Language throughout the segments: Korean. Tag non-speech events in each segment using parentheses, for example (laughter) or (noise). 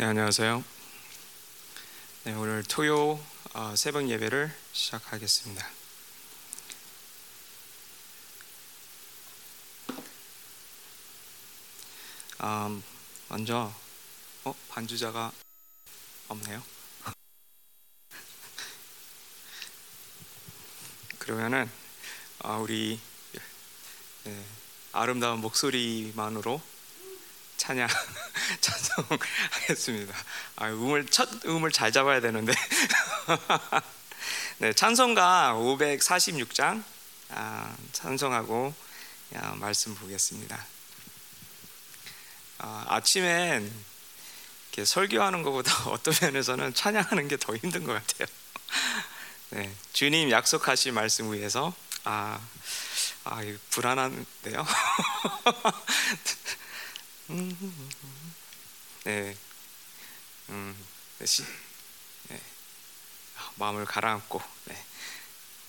네, 안녕하세요. 네, 오늘 토요 어, 새벽 예배를 시작하겠습니다. 음, 먼저 어, 반주자가 없네요. (laughs) 그러면은 아, 우리 네, 아름다운 목소리만으로 찬양 (laughs) (laughs) 찬송하겠습니다. 아, 음을 첫 음을 잘 잡아야 되는데. (laughs) 네, 찬송가 546장 아, 찬송하고 야, 말씀 보겠습니다. 아, 이렇게 설교하는 것보다 (laughs) 어떤 면에서는 찬양하는 게 더 힘든 것 같아요. 네, 주님 약속하신 말씀 위해서 아, 아 불안한데요. 네, 음, 네, 시, 네. 마음을 가라앉고, 네.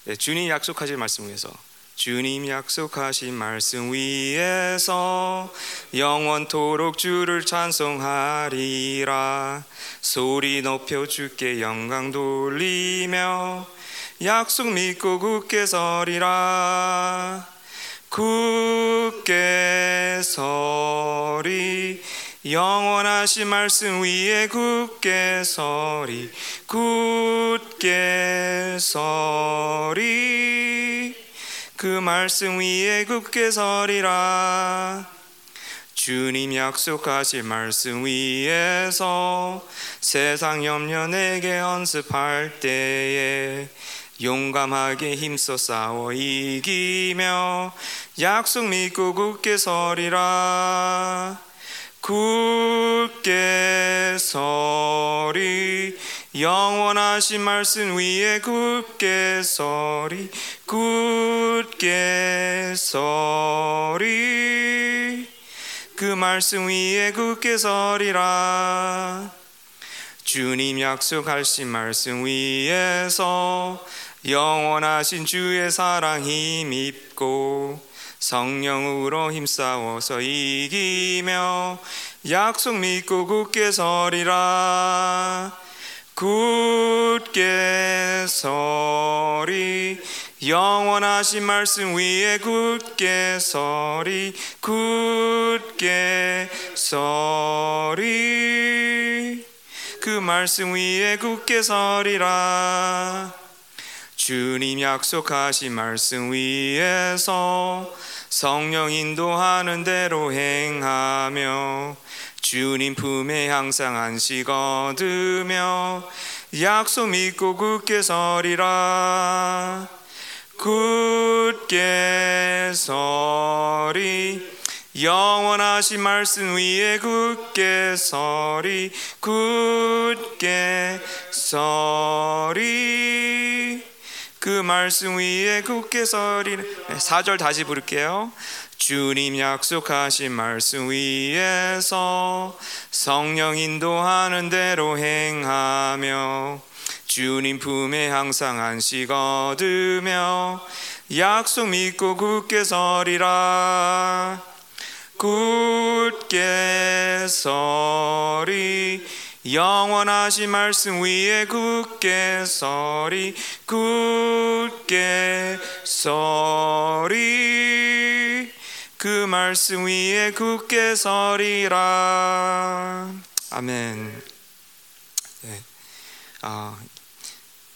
네, 주님 약속하신 말씀 위해서, 주님 약속하신 말씀 위에서 영원토록 주를 찬송하리라. 소리 높여 주께 영광 돌리며 약속 믿고 굳게 서리라. 굳게 서리 영원하신 말씀 위에 굳게 서리 굳게 서리. 그 말씀 위에 굳게 서리라. 주님 약속하신 말씀 위에서 세상 염려 내게 연습할 때에 용감하게 힘써 싸워 이기며 약속 믿고 굳게 서리라 굳게 서리. 영원하신 말씀 위에 굳게 서리. 굳게 서리. 그 말씀 위에 굳게 서리라. 주님 약속하신 말씀 위에서 영원하신 주의 사랑 힘입고 성령으로 힘싸워서 이기며 약속 믿고 굳게 서리라. 굳게 서리. 영원하신 말씀 위에 굳게 서리. 굳게 서리. 그 말씀 위에 굳게 서리라 주님 약속하신 말씀 위에서 성령 인도하는 대로 행하며 주님 품에 항상 안식 얻으며 약속 믿고 굳게 서리라. 굳게 서리. 영원하신 말씀 위에 굳게 서리. 굳게 서리 그 말씀 위에 굳게 서리는 네, 4절 다시 부를게요. 주님 약속하신 말씀 위에서 성령 인도하는 대로 행하며 주님 품에 항상 안식 얻으며 약속 믿고 굳게 서리라. 굳게 서리 영원하신 말씀 위에 굳게 서리 굳게 서리. 그 말씀 위에 굳게 서리라. 아멘. 네. 아,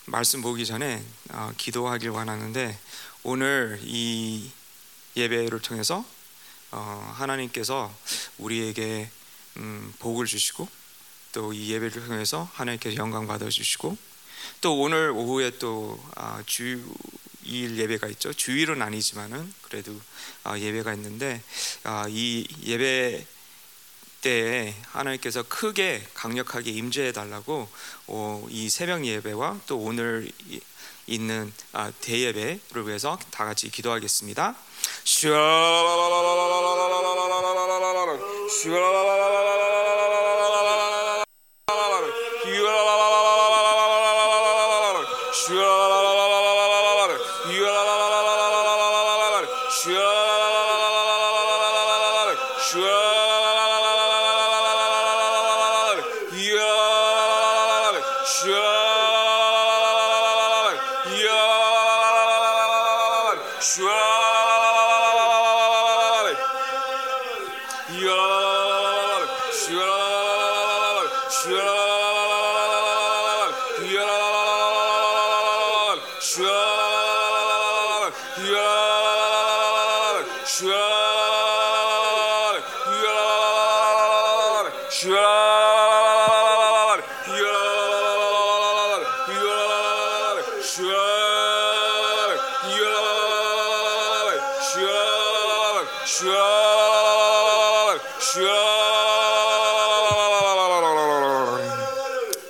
말씀 보기 전에 아, 기도하길 원하는데 오늘 이 예배를 통해서 어, 하나님께서 우리에게 음, 복을 주시고 또 이 예배를 통해서 하나님께서 영광 받아 주시고 또 오늘 오후에 또 아, 주일 예배가 있죠. 주일은 아니지만은 그래도 아, 예배가 있는데 아, 이 예배 때에 하나님께서 크게 강력하게 임재해 달라고 어, 이 새벽 예배와 또 오늘 있는 아, 대예배를 위해서 다 같이 기도하겠습니다. 슈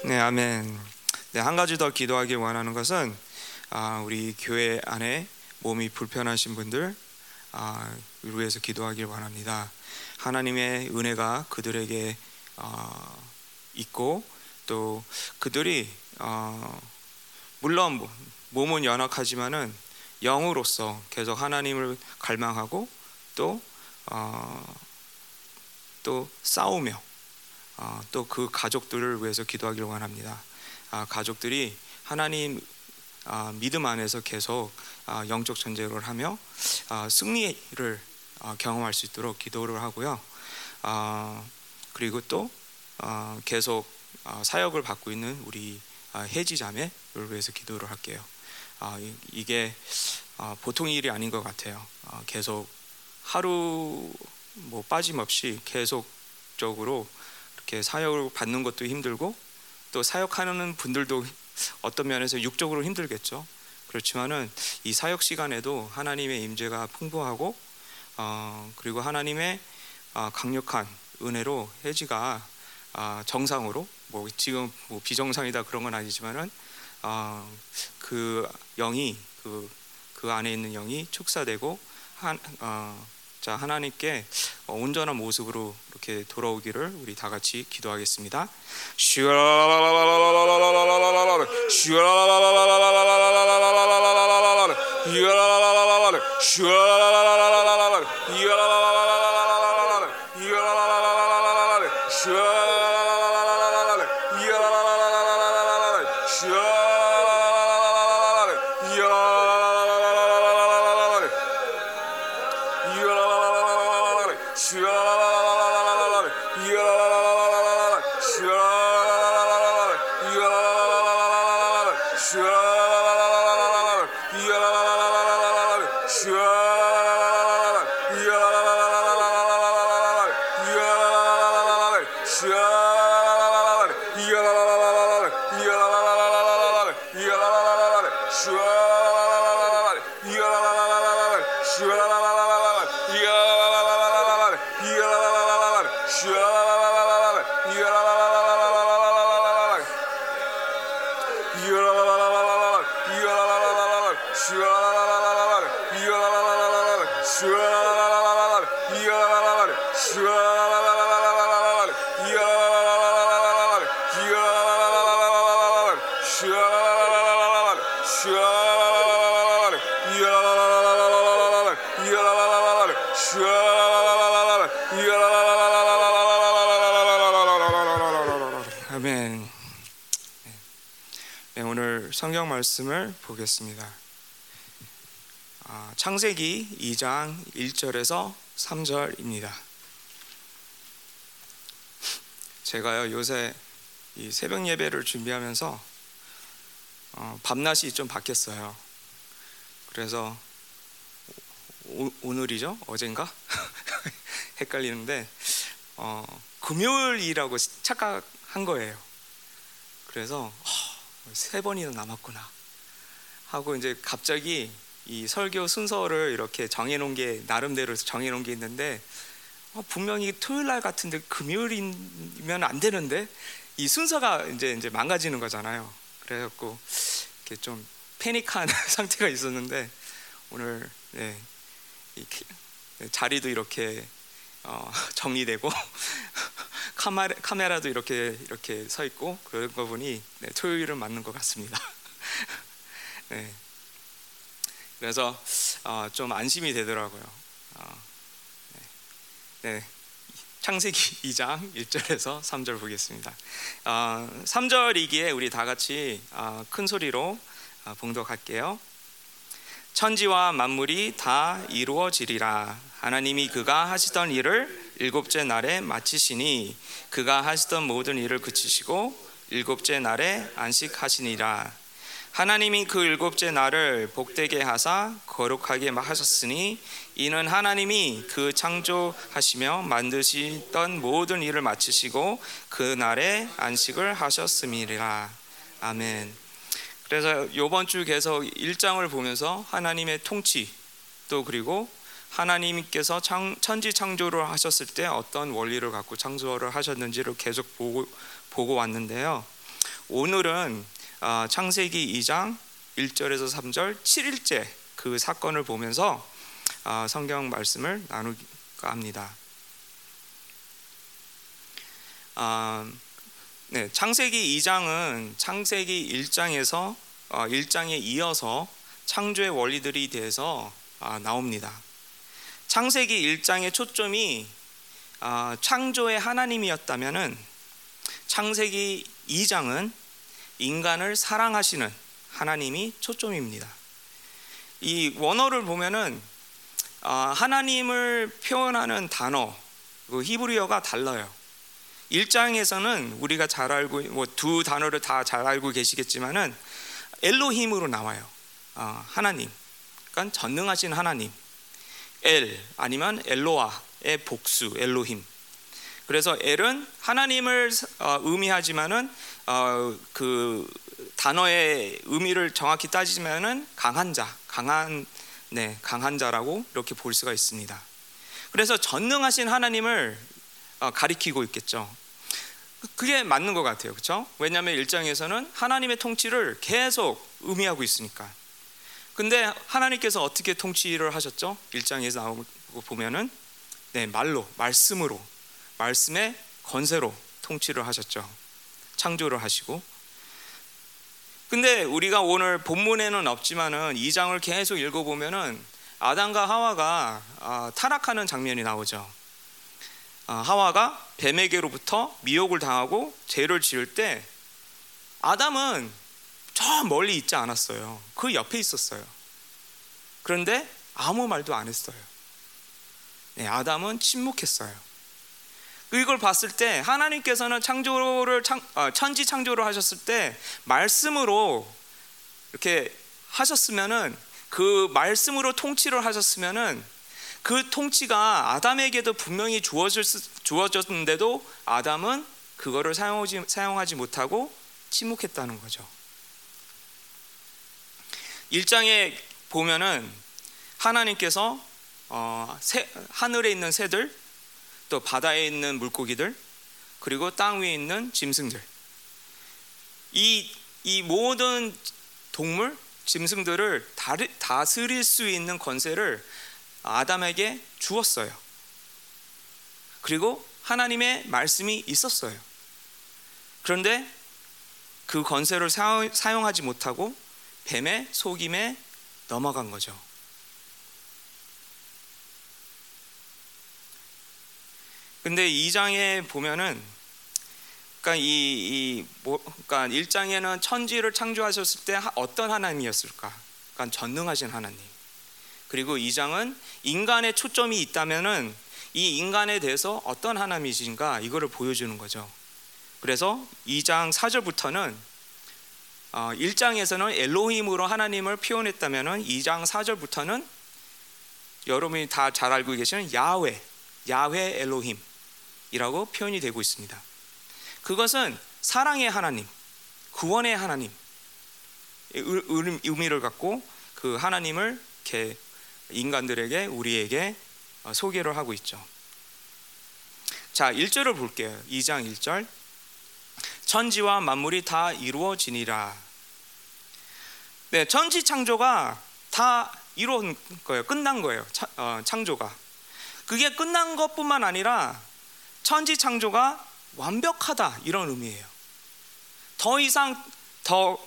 네, 아멘. 네, 한 가지 더 기도하기 원하는 것은 아, 우리 교회 안에 몸이 불편하신 분들 아, 위해서 기도하길 원합니다. 하나님의 은혜가 그들에게 어, 있고 또 그들이 어, 물론 몸은 연약하지만은 영으로서 계속 하나님을 갈망하고 또 어, 또 싸우며 어, 또그 가족들을 위해서 기도하길 원합니다. 아, 가족들이 하나님 아, 믿음 안에서 계속 아, 영적 전쟁을 하며 아, 승리를 아, 경험할 수 있도록 기도를 하고요. 아, 그리고 또 아, 계속 아, 사역을 받고 있는 우리 아, 해지 자매를 위해서 기도를 할게요. 아, 이- 이게 아, 보통 일이 아닌 것 같아요. 아, 계속 하루 뭐 빠짐없이 계속적으로 이렇게 사역을 받는 것도 힘들고 또 사역하는 분들도 어떤 면에서 육적으로 힘들겠죠. 그렇지만은 이 사역 시간에도 하나님의 임재가 풍부하고 어, 그리고 하나님의 아, 강력한 은혜로 해지가 아, 정상으로 뭐 지금 뭐 비정상이다 그런 건 아니지만은 아, 그 영이 그, 그 안에 있는 영이 축사되고 한, 어, 자 하나님께 어, 온전한 모습으로 이렇게 돌아오기를 우리 다 같이 기도하겠습니다. 아 멘. 성경 말씀을 보겠습니다. 아, 창세기 2장 1절에서 3절입니다. 제가요 요새 이 새벽 예배를 준비하면서 어, 밤낮이 좀 바뀌었어요. 그래서 오, 오늘이죠? 어젠가? (laughs) 헷갈리는데 어, 금요일이라고 착각한 거예요. 그래서 어, 세 번이나 남았구나 하고 이제 갑자기 이 설교 순서를 이렇게 정해놓은 게 나름대로 정해놓은 게 있는데 어, 분명히 토요일 날 같은데 금요일이면 안 되는데 이 순서가 이제 이제 망가지는 거잖아요. 그래갖고 이렇게 좀 패닉한 (laughs) 상태가 있었는데 오늘 네, 자리도 이렇게 어, (laughs) 정리되고 카메라, 카메라도 이렇게 이렇게 서 있고 그런 거 보니 네, 토요일은 맞는 것 같습니다. (laughs) 네. 그래서 어, 좀 안심이 되더라고요. 어, 네. 네. 창세기 2장 1절에서 3절 보겠습니다. 어, 3절이기에 우리 다 같이 어, 큰 소리로 어, 봉독할게요. 천지와 만물이 다 이루어지리라. 하나님이 그가 하시던 일을 일곱째 날에 마치시니 그가 하시던 모든 일을 그치시고 일곱째 날에 안식하시니라. 하나님이 그 일곱째 날을 복되게 하사 거룩하게 하셨으니 이는 하나님이 그 창조하시며 만드시던 모든 일을 마치시고 그 날에 안식을 하셨음이라. 아멘. 그래서 이번 주 계속 1장을 보면서 하나님의 통치 또 그리고 하나님께서 창, 천지 창조를 하셨을 때 어떤 원리를 갖고 창조를 하셨는지를 계속 보고, 보고 왔는데요. 오늘은 아, 창세기 2장 1절에서 3절 7일째 그 사건을 보면서 아, 성경 말씀을 나누까 합니다. 아, 네, 창세기 2장은 창세기 1장에서 1장에 이어서 창조의 원리들이 대해서 나옵니다. 창세기 1장의 초점이 창조의 하나님이었다면은 창세기 2장은 인간을 사랑하시는 하나님이 초점입니다. 이 원어를 보면은 아, 하나님을 표현하는 단어 그 히브리어가 달라요. 1장에서는 우리가 잘 알고 뭐 두 단어를 다 잘 알고 계시겠지만은 엘로힘으로 나와요. 아, 하나님. 그러니까 전능하신 하나님. 엘 아니면 엘로아의 복수 엘로힘. 그래서 엘은 하나님을 어, 의미하지만은 어, 그 단어의 의미를 정확히 따지면은 강한 자, 강한 네, 강한 자라고 이렇게 볼 수가 있습니다. 그래서 전능하신 하나님을 어, 가리키고 있겠죠. 그게 맞는 것 같아요. 그렇죠? 왜냐하면 일장에서는 하나님의 통치를 계속 의미하고 있으니까. 근데 하나님께서 어떻게 통치를 하셨죠? 일장에서 나오고 보면은 네, 말로, 말씀으로 말씀의 권세로 통치를 하셨죠. 창조를 하시고. 근데 우리가 오늘 본문에는 없지만은 이 장을 계속 읽어 보면은 아담과 하와가 아, 타락하는 장면이 나오죠. 아, 하와가 뱀에게로부터 미혹을 당하고 죄를 지을 때 아담은 저 멀리 있지 않았어요. 그 옆에 있었어요. 그런데 아무 말도 안 했어요. 네, 아담은 침묵했어요. 이걸 봤을 때 하나님께서는 창조를 창, 어, 천지 창조를 하셨을 때 말씀으로 이렇게 하셨으면은 그 말씀으로 통치를 하셨으면은 그 통치가 아담에게도 분명히 주어질 주어졌는데도 아담은 그거를 사용하지, 사용하지 못하고 침묵했다는 거죠. 1장에 보면은 하나님께서 어, 새, 하늘에 있는 새들 또 바다에 있는 물고기들 그리고 땅 위에 있는 짐승들 이, 이 모든 동물 짐승들을 다스릴 수 있는 권세를 아담에게 주었어요. 그리고 하나님의 말씀이 있었어요. 그런데 그 권세를 사용하지 못하고 뱀의 속임에 넘어간 거죠. 근데 2장에 보면은 그러니까 이, 이 뭐, 그러니까 1장에는 천지를 창조하셨을 때 어떤 하나님이었을까? 그러니까 전능하신 하나님. 그리고 2장은 인간의 초점이 있다면은 이 인간에 대해서 어떤 하나님이신가 이거를 보여주는 거죠. 그래서 2장 4절부터는 어, 1장에서는 엘로힘으로 하나님을 표현했다면은 2장 4절부터는 여러분이 다 잘 알고 계시는 야훼, 야훼 엘로힘 이라고 표현이 되고 있습니다. 그것은 사랑의 하나님, 구원의 하나님 의미를 갖고 그 하나님을 인간들에게 우리에게 어, 소개를 하고 있죠. 자, 1절을 볼게요. 2장 1절. 천지와 만물이 다 이루어지니라. 네, 천지 창조가 다 이루어진 거예요. 끝난 거예요. 어, 창조가. 그게 끝난 것뿐만 아니라 천지 창조가 완벽하다 이런 의미예요. 더 이상 더,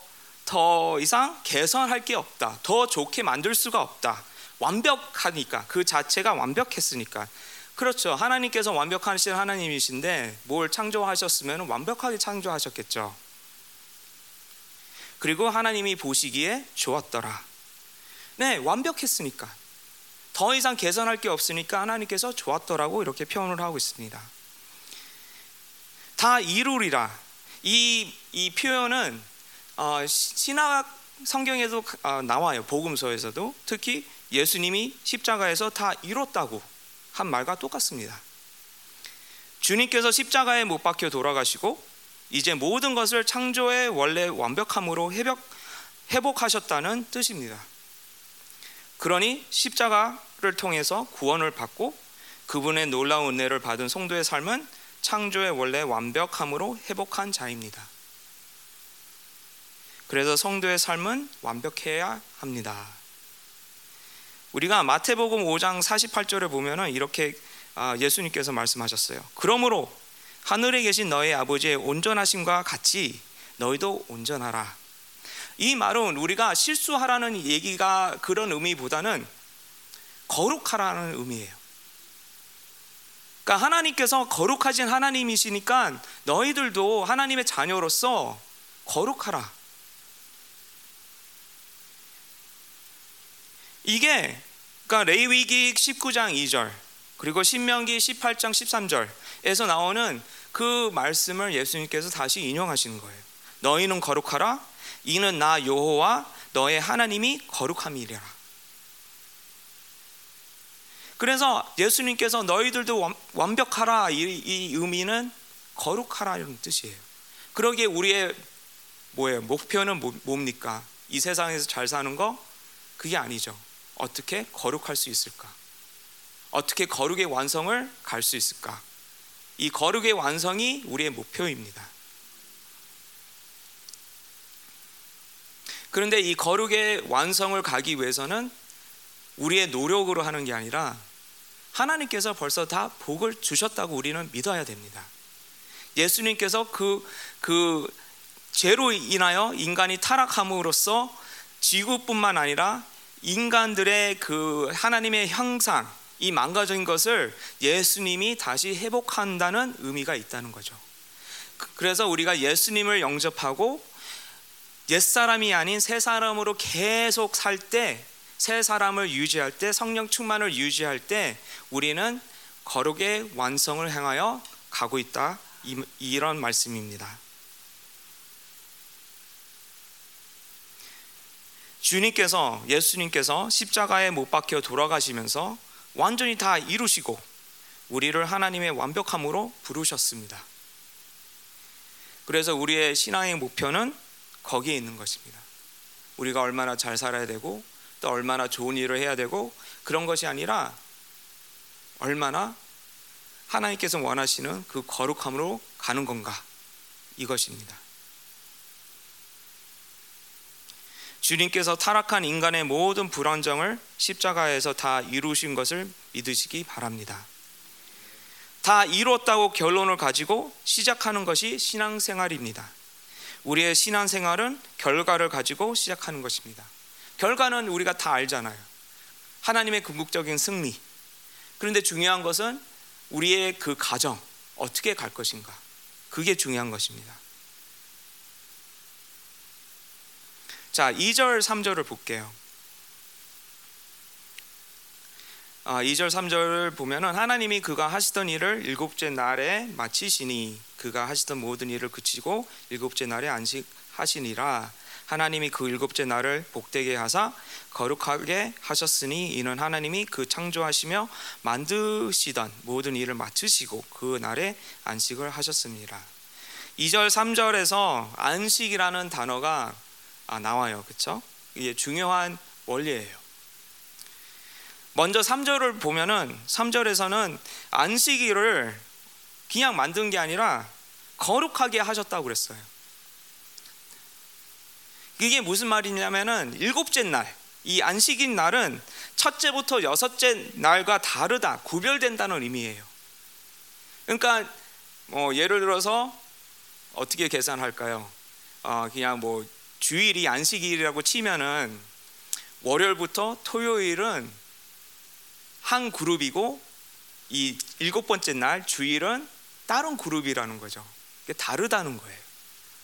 더 이상 개선할 게 없다. 더 좋게 만들 수가 없다. 완벽하니까 그 자체가 완벽했으니까 그렇죠. 하나님께서 완벽하신 하나님이신데 뭘 창조하셨으면 완벽하게 창조하셨겠죠. 그리고 하나님이 보시기에 좋았더라. 네, 완벽했으니까. 더 이상 개선할 게 없으니까 하나님께서 좋았더라고 이렇게 표현을 하고 있습니다. 다 이루리라. 이, 이 표현은 어, 신학 성경에도 어, 나와요. 복음서에서도 특히 예수님이 십자가에서 다 이뤘다고 한 말과 똑같습니다. 주님께서 십자가에 못 박혀 돌아가시고 이제 모든 것을 창조의 원래 완벽함으로 회복, 회복하셨다는 뜻입니다. 그러니 십자가를 통해서 구원을 받고 그분의 놀라운 은혜를 받은 성도의 삶은 창조의 원래 완벽함으로 회복한 자입니다. 그래서 성도의 삶은 완벽해야 합니다. 우리가 마태복음 5장 48절에 보면은 이렇게 아, 예수님께서 말씀하셨어요. 그러므로 하늘에 계신 너의 아버지의 온전하심과 같이 너희도 온전하라. 이 말은 우리가 실수하라는 얘기가 그런 의미보다는 거룩하라는 의미예요. 그러니까 하나님께서 거룩하신 하나님이시니까 너희들도 하나님의 자녀로서 거룩하라. 이게 그러니까 레위기 19장 2절 그리고 신명기 18장 13절에서 나오는 그 말씀을 예수님께서 다시 인용하시는 거예요. 너희는 거룩하라. 이는 나 여호와 너의 하나님이 거룩함이라. 그래서 예수님께서 너희들도 완벽하라 이, 이 의미는 거룩하라 이런 뜻이에요. 그러기에 우리의 뭐예요? 목표는 뭐, 뭡니까? 이 세상에서 잘 사는 거 그게 아니죠. 어떻게 거룩할 수 있을까? 어떻게 거룩의 완성을 갈 수 있을까? 이 거룩의 완성이 우리의 목표입니다. 그런데 이 거룩의 완성을 가기 위해서는 우리의 노력으로 하는 게 아니라 하나님께서 벌써 다 복을 주셨다고 우리는 믿어야 됩니다. 예수님께서 그, 그 죄로 인하여 인간이 타락함으로써 지구뿐만 아니라 인간들의 그 하나님의 형상, 이 망가진 것을 예수님이 다시 회복한다는 의미가 있다는 거죠. 그, 그래서 우리가 예수님을 영접하고 옛 사람이 아닌 새 사람으로 계속 살 때, 새 사람을 유지할 때, 성령 충만을 유지할 때 우리는 거룩의 완성을 향하여 가고 있다. 이런 말씀입니다. 주님께서 예수님께서 십자가에 못 박혀 돌아가시면서 완전히 다 이루시고 우리를 하나님의 완벽함으로 부르셨습니다. 그래서 우리의 신앙의 목표는 거기에 있는 것입니다. 우리가 얼마나 잘 살아야 되고 또 얼마나 좋은 일을 해야 되고 그런 것이 아니라 얼마나 하나님께서 원하시는 그 거룩함으로 가는 건가 이것입니다. 주님께서 타락한 인간의 모든 불안정을 십자가에서 다 이루신 것을 믿으시기 바랍니다. 다 이뤘다고 결론을 가지고 시작하는 것이 신앙생활입니다. 우리의 신앙생활은 결과를 가지고 시작하는 것입니다. 결과는 우리가 다 알잖아요. 하나님의 궁극적인 승리. 그런데 중요한 것은 우리의 그 가정, 어떻게 갈 것인가. 그게 중요한 것입니다. 자, 2절, 3절을 볼게요. 아, 2절, 3절을 보면은 하나님이 그가 하시던 일을 일곱째 날에 마치시니 그가 하시던 모든 일을 그치고 일곱째 날에 안식하시니라. 하나님이 그 일곱째 날을 복되게 하사 거룩하게 하셨으니 이는 하나님이 그 창조하시며 만드시던 모든 일을 마치시고 그 날에 안식을 하셨습니다. 2절, 3절에서 안식이라는 단어가 아, 나와요. 그렇죠? 이게 중요한 원리예요. 먼저 3절을 보면은 3절에서는 안식일을 그냥 만든 게 아니라 거룩하게 하셨다고 그랬어요. 이게 무슨 말이냐면은 일곱째 날, 이 안식일 날은 첫째부터 여섯째 날과 다르다, 구별된다는 의미예요. 그러니까 뭐 예를 들어서 어떻게 계산할까요? 어, 그냥 뭐 주일이 안식일이라고 치면은 월요일부터 토요일은 한 그룹이고 이 일곱 번째 날 주일은 다른 그룹이라는 거죠. 이게 다르다는 거예요.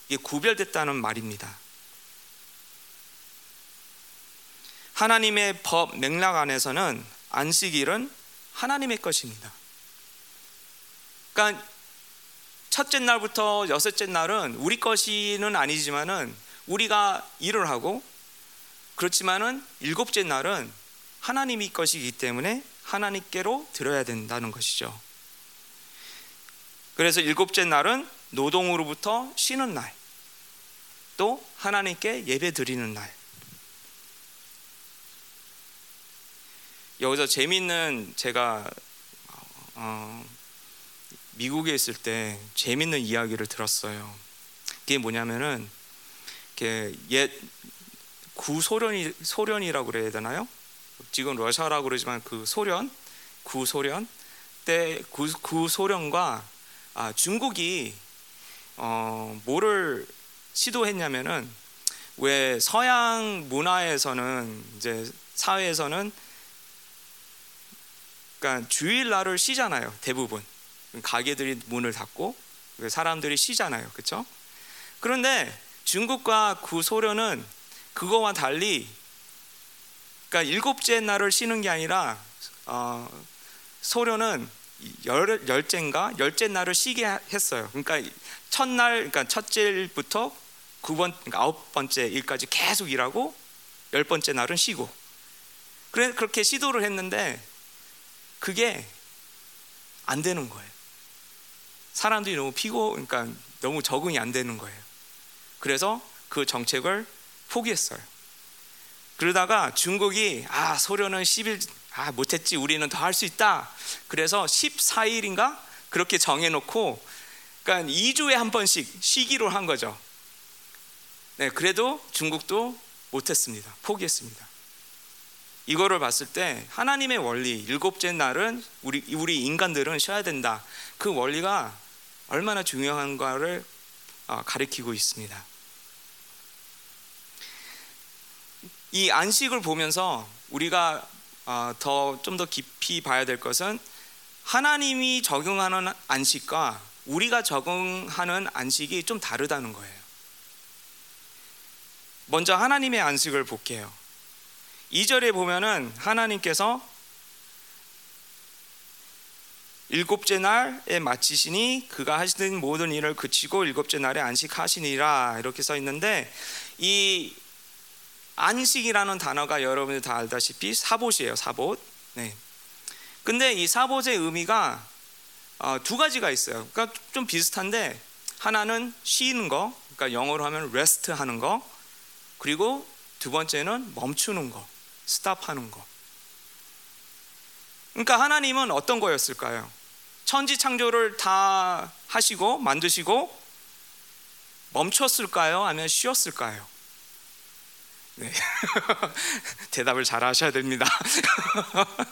이게 구별됐다는 말입니다. 하나님의 법 맥락 안에서는 안식일은 하나님의 것입니다. 그러니까 첫째 날부터 여섯째 날은 우리 것이는 아니지만은 우리가 일을 하고 그렇지만은 일곱째 날은 하나님이 것이기 때문에 하나님께로 드려야 된다는 것이죠. 그래서 일곱째 날은 노동으로부터 쉬는 날, 또 하나님께 예배 드리는 날. 여기서 재밌는 제가 어, 미국에 있을 때 재밌는 이야기를 들었어요. 그게 뭐냐면은 옛 구소련이 소련이라고 그래야 되나요? 지금 러시아라고 그러지만 그 소련 구소련 때 구, 구소련과 아, 중국이 어, 뭐를 시도했냐면은 왜 서양 문화에서는 이제 사회에서는 그러니까 주일날을 쉬잖아요 대부분 가게들이 문을 닫고 사람들이 쉬잖아요 그렇죠? 그런데 중국과 구소련은 그거와 달리 그러니까 일곱째 날을 쉬는 게 아니라 어, 소련은 열, 열째인가 열째 날을 쉬게 했어요. 그러니까 첫날 그러니까 첫째부터 구번 그러니까 아홉 번째 일까지 계속 일하고 열 번째 날은 쉬고 그래 그렇게 시도를 했는데 그게 안 되는 거예요. 사람들이 너무 피고 그러니까 너무 적응이 안 되는 거예요. 그래서 그 정책을 포기했어요. 그러다가 중국이 아 소련은 10일 아 못했지 우리는 더 할 수 있다. 그래서 14일인가 그렇게 정해놓고 그러니까 2주에 한 번씩 쉬기로 한 거죠. 네, 그래도 중국도 못했습니다. 포기했습니다. 이거를 봤을 때 하나님의 원리 일곱째 날은 우리 우리 인간들은 쉬어야 된다. 그 원리가 얼마나 중요한가를 어, 가리키고 있습니다. 이 안식을 보면서 우리가 어, 더좀 더 깊이 봐야 될 것은 하나님이 적용하는 안식과 우리가 적응하는 안식이 좀 다르다는 거예요. 먼저 하나님의 안식을 볼게요. 2절에 보면은 하나님께서 일곱째 날에 마치시니 그가 하시는 모든 일을 그치고 일곱째 날에 안식하시니라 이렇게 써 있는데 이 안식이라는 단어가 여러분들 다 알다시피 사봇이에요. 사봇. 네. 근데 이 사봇의 의미가 어, 두 가지가 있어요. 그러니까 좀 비슷한데 하나는 쉬는 거, 그러니까 영어로 하면 rest 하는 거, 그리고 두 번째는 멈추는 거, stop 하는 거. 그러니까 하나님은 어떤 거였을까요? 천지 창조를 다 하시고 만드시고 멈췄을까요? 아니면 쉬었을까요? 네. (laughs) 대답을 잘 하셔야 됩니다. (laughs)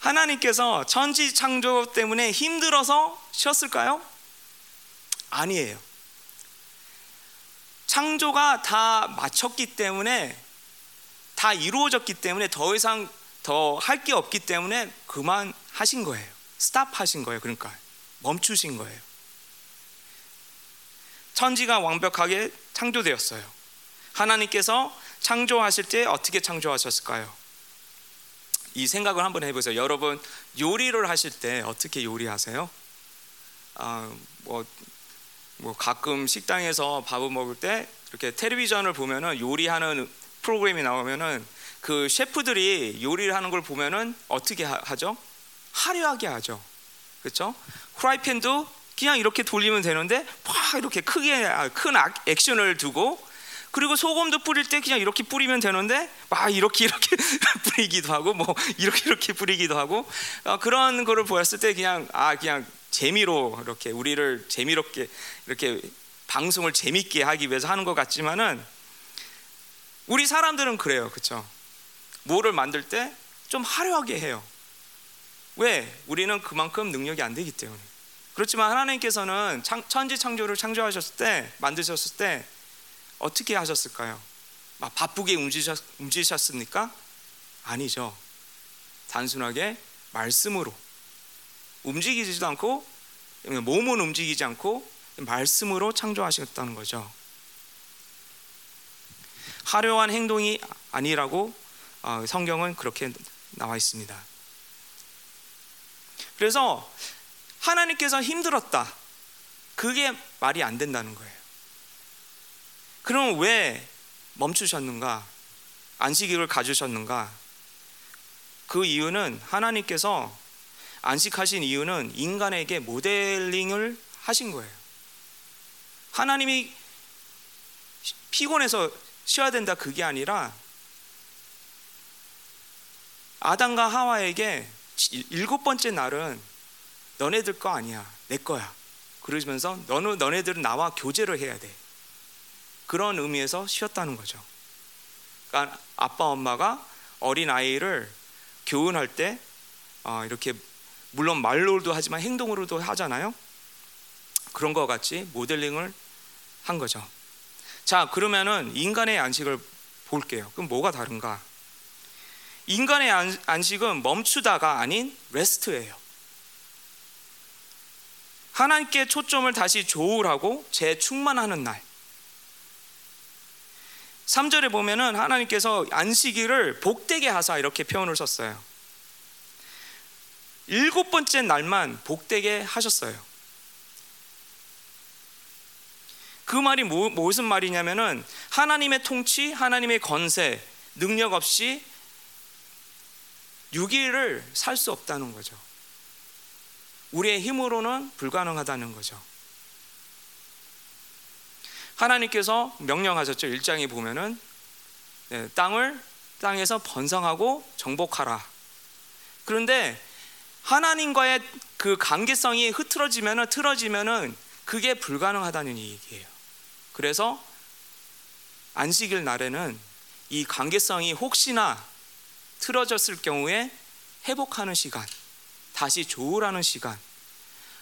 하나님께서 천지 창조 때문에 힘들어서 쉬었을까요? 아니에요. 창조가 다 마쳤기 때문에 다 이루어졌기 때문에 더 이상 더 할 게 없기 때문에 그만 하신 거예요. 스탑 하신 거예요. 그러니까 멈추신 거예요. 천지가 완벽하게 창조되었어요. 하나님께서 창조하실 때 어떻게 창조하셨을까요? 이 생각을 한번 해보세요. 여러분 요리를 하실 때 어떻게 요리하세요? 아, 뭐, 뭐 가끔 식당에서 밥을 먹을 때 이렇게 텔레비전을 보면은 요리하는 프로그램이 나오면은 그 셰프들이 요리를 하는 걸 보면은 어떻게 하죠? 화려하게 하죠. 그렇죠? 프라이팬도 그냥 이렇게 돌리면 되는데 막 이렇게 크게 아, 큰 액션을 두고 그리고 소금도 뿌릴 때 그냥 이렇게 뿌리면 되는데 막 이렇게 이렇게 (laughs) 뿌리기도 하고 뭐 이렇게 이렇게 뿌리기도 하고 어, 그런 거를 보았을 때 그냥 아 그냥 재미로 이렇게 우리를 재미롭게 이렇게 방송을 재밌게 하기 위해서 하는 것 같지만은 우리 사람들은 그래요, 그렇죠? 뭐를 만들 때 좀 화려하게 해요. 왜? 우리는 그만큼 능력이 안 되기 때문에. 그렇지만 하나님께서는 천지 창조를 창조하셨을 때 만드셨을 때 어떻게 하셨을까요? 막 바쁘게 움직이셨, 움직이셨습니까? 아니죠. 단순하게 말씀으로 움직이지도 않고 몸은 움직이지 않고 말씀으로 창조하셨다는 거죠. 화려한 행동이 아니라고 어, 성경은 그렇게 나와 있습니다. 그래서 하나님께서 힘들었다. 그게 말이 안 된다는 거예요. 그럼 왜 멈추셨는가? 안식일을 가주셨는가? 그 이유는 하나님께서 안식하신 이유는 인간에게 모델링을 하신 거예요. 하나님이 피곤해서 쉬어야 된다 그게 아니라 아담과 하와에게 일곱 번째 날은 너네들 거 아니야 내 거야 그러면서 너는 너네들은 나와 교제를 해야 돼 그런 의미에서 쉬었다는 거죠. 그러니까 아빠 엄마가 어린 아이를 교훈할 때 어, 이렇게 물론 말로도 하지만 행동으로도 하잖아요. 그런 것 같이 모델링을 한 거죠. 자, 그러면은 인간의 안식을 볼게요. 그럼 뭐가 다른가? 인간의 안식은 멈추다가 아닌 레스트예요. 하나님께 초점을 다시 조울하고 재충만하는 날. 3절에 보면은 하나님께서 안식일을 복되게 하사 이렇게 표현을 썼어요. 일곱 번째 날만 복되게 하셨어요. 그 말이 뭐, 무슨 말이냐면은 하나님의 통치, 하나님의 건세, 능력 없이 6일을 살 수 없다는 거죠. 우리의 힘으로는 불가능하다는 거죠. 하나님께서 명령하셨죠. 1장에 보면은 네, 땅을 땅에서 번성하고 정복하라. 그런데 하나님과의 그 관계성이 흐트러지면은 틀어지면은 그게 불가능하다는 얘기예요. 그래서 안식일 날에는 이 관계성이 혹시나 틀어졌을 경우에 회복하는 시간, 다시 조율하는 시간,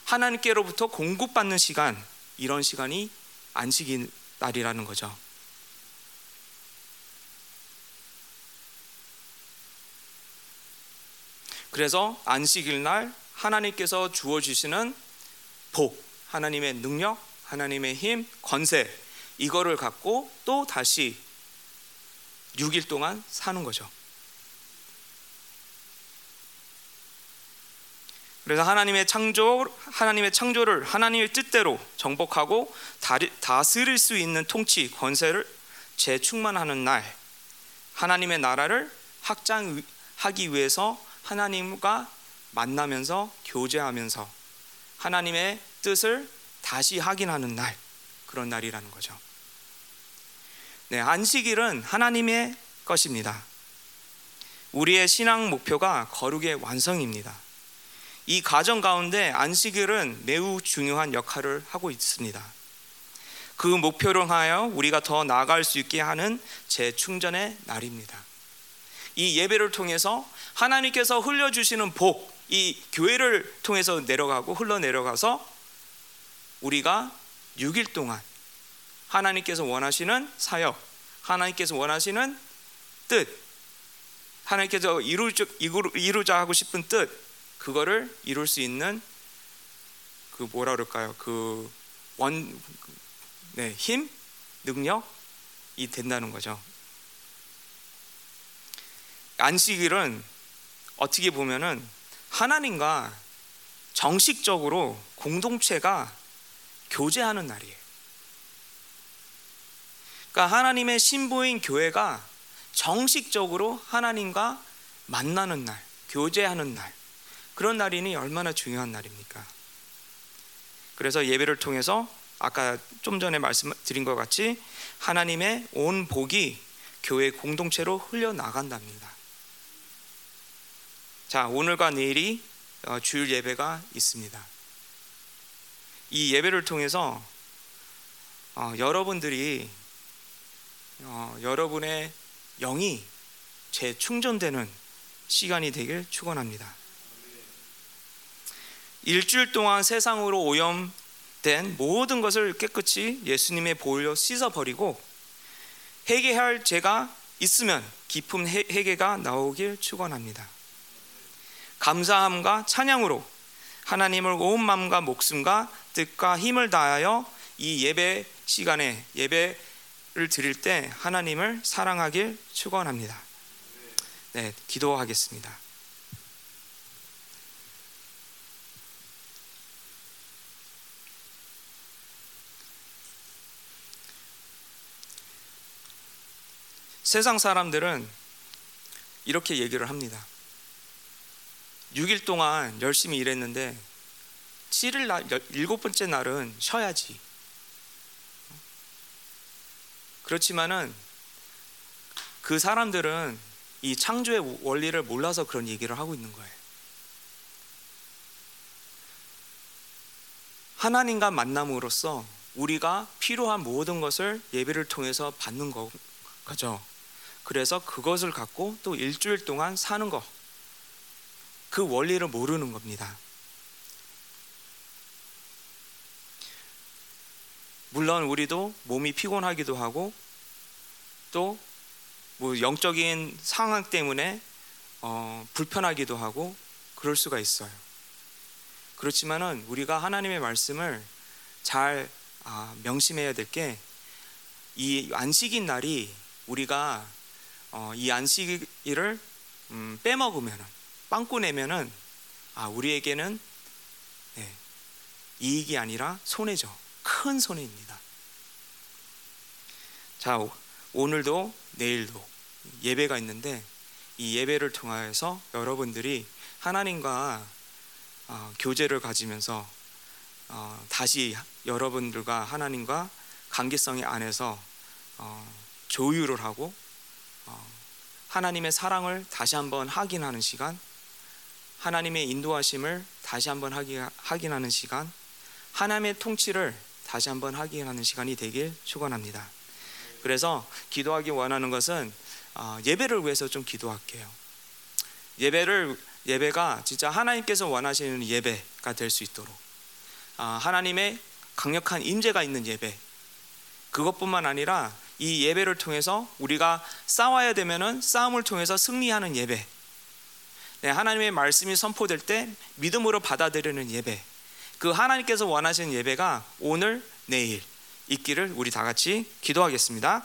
하나님께로부터 공급받는 시간, 이런 시간이 안식일 날이라는 거죠. 그래서 안식일 날 하나님께서 주어 주시는 복, 하나님의 능력, 하나님의 힘, 권세 이거를 갖고 또 다시 6일 동안 사는 거죠. 그래서 하나님의 창조, 하나님의 창조를 하나님의 뜻대로 정복하고 다스릴 수 있는 통치 권세를 재충만하는 날, 하나님의 나라를 확장하기 위해서 하나님과 만나면서 교제하면서 하나님의 뜻을 다시 확인하는 날, 그런 날이라는 거죠. 네, 안식일은 하나님의 것입니다. 우리의 신앙 목표가 거룩의 완성입니다. 이 과정 가운데 안식일은 매우 중요한 역할을 하고 있습니다. 그 목표를 하여 우리가 더 나아갈 수 있게 하는 재충전의 날입니다. 이 예배를 통해서 하나님께서 흘려주시는 복, 이 교회를 통해서 내려가고 흘러내려가서 우리가 6일 동안 하나님께서 원하시는 사역, 하나님께서 원하시는 뜻, 하나님께서 이루자, 하고 싶은 뜻, 그거를 이룰 수 있는 그 뭐라 그럴까요? 그 원, 네, 힘, 능력이 된다는 거죠. 안식일은 어떻게 보면은 하나님과 정식적으로 공동체가 교제하는 날이에요. 그러니까 하나님의 신부인 교회가 정식적으로 하나님과 만나는 날, 교제하는 날. 그런 날이니 얼마나 중요한 날입니까? 그래서 예배를 통해서 아까 좀 전에 말씀드린 것 같이 하나님의 온 복이 교회 공동체로 흘려 나간답니다. 자, 오늘과 내일이 어, 주일 예배가 있습니다. 이 예배를 통해서 어, 여러분들이 어, 여러분의 영이 재충전되는 시간이 되길 축원합니다. 일주일 동안 세상으로 오염된 모든 것을 깨끗이 예수님의 보혈로 씻어버리고 회개할 죄가 있으면 깊은 회개가 나오길 축원합니다. 감사함과 찬양으로 하나님을 온 마음과 목숨과 뜻과 힘을 다하여 이 예배 시간에 예배를 드릴 때 하나님을 사랑하길 축원합니다. 네, 기도하겠습니다. 세상 사람들은 이렇게 얘기를 합니다. 6일 동안 열심히 일했는데 7일 날, 일곱 번째 날은 쉬어야지. 그렇지만은 그 사람들은 이 창조의 원리를 몰라서 그런 얘기를 하고 있는 거예요. 하나님과 만남으로써 우리가 필요한 모든 것을 예배를 통해서 받는 거죠. 그래서 그것을 갖고 또 일주일 동안 사는 거. 그 원리를 모르는 겁니다. 물론 우리도 몸이 피곤하기도 하고 또 뭐 영적인 상황 때문에 어, 불편하기도 하고 그럴 수가 있어요. 그렇지만은 우리가 하나님의 말씀을 잘 아, 명심해야 될 게 이 안식인 날이 우리가 어, 이 안식일을 음, 빼먹으면은 빵꾸 내면은 아 우리에게는 네, 이익이 아니라 손해죠. 큰 손해입니다. 자 오늘도 내일도 예배가 있는데 이 예배를 통하여서 여러분들이 하나님과 어, 교제를 가지면서 어, 다시 여러분들과 하나님과 관계성의 안에서 어, 조율을 하고 어, 하나님의 사랑을 다시 한번 확인하는 시간, 하나님의 인도하심을 다시 한번 확인하는 시간, 하나님의 통치를 다시 한번 확인하는 시간이 되길 축원합니다. 그래서 기도하기 원하는 것은 어, 예배를 위해서 좀 기도할게요. 예배를 예배가 진짜 하나님께서 원하시는 예배가 될 수 있도록 어, 하나님의 강력한 임재가 있는 예배 그것뿐만 아니라 이 예배를 통해서 우리가 싸워야 되면은 싸움을 통해서 승리하는 예배. 네, 하나님의 말씀이 선포될 때 믿음으로 받아들이는 예배. 그 하나님께서 원하시는 예배가 오늘 내일 있기를 우리 다 같이 기도하겠습니다.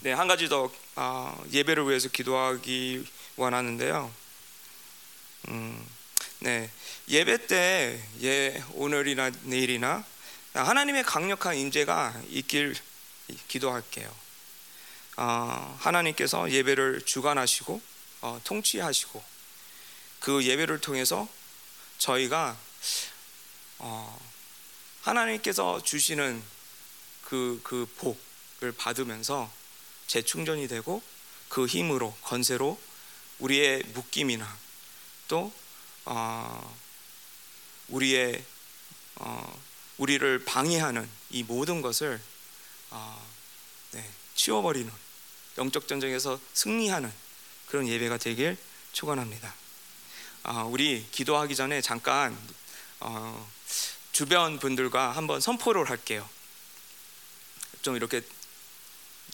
네, 한 가지 더 어, 예배를 위해서 기도하기 원하는데요. 음, 네, 예배 때 예, 오늘이나 내일이나 하나님의 강력한 인재가 있길 기도할게요. 어, 하나님께서 예배를 주관하시고 어, 통치하시고 그 예배를 통해서 저희가 어, 하나님께서 주시는 그, 그 복을 받으면서 재충전이 되고 그 힘으로 건세로 우리의 묶임이나 또 어, 우리의 어, 우리를 방해하는 이 모든 것을 어, 네, 치워버리는 영적 전쟁에서 승리하는 그런 예배가 되길 축원합니다. 어, 우리 기도하기 전에 잠깐 어, 주변 분들과 한번 선포를 할게요. 좀 이렇게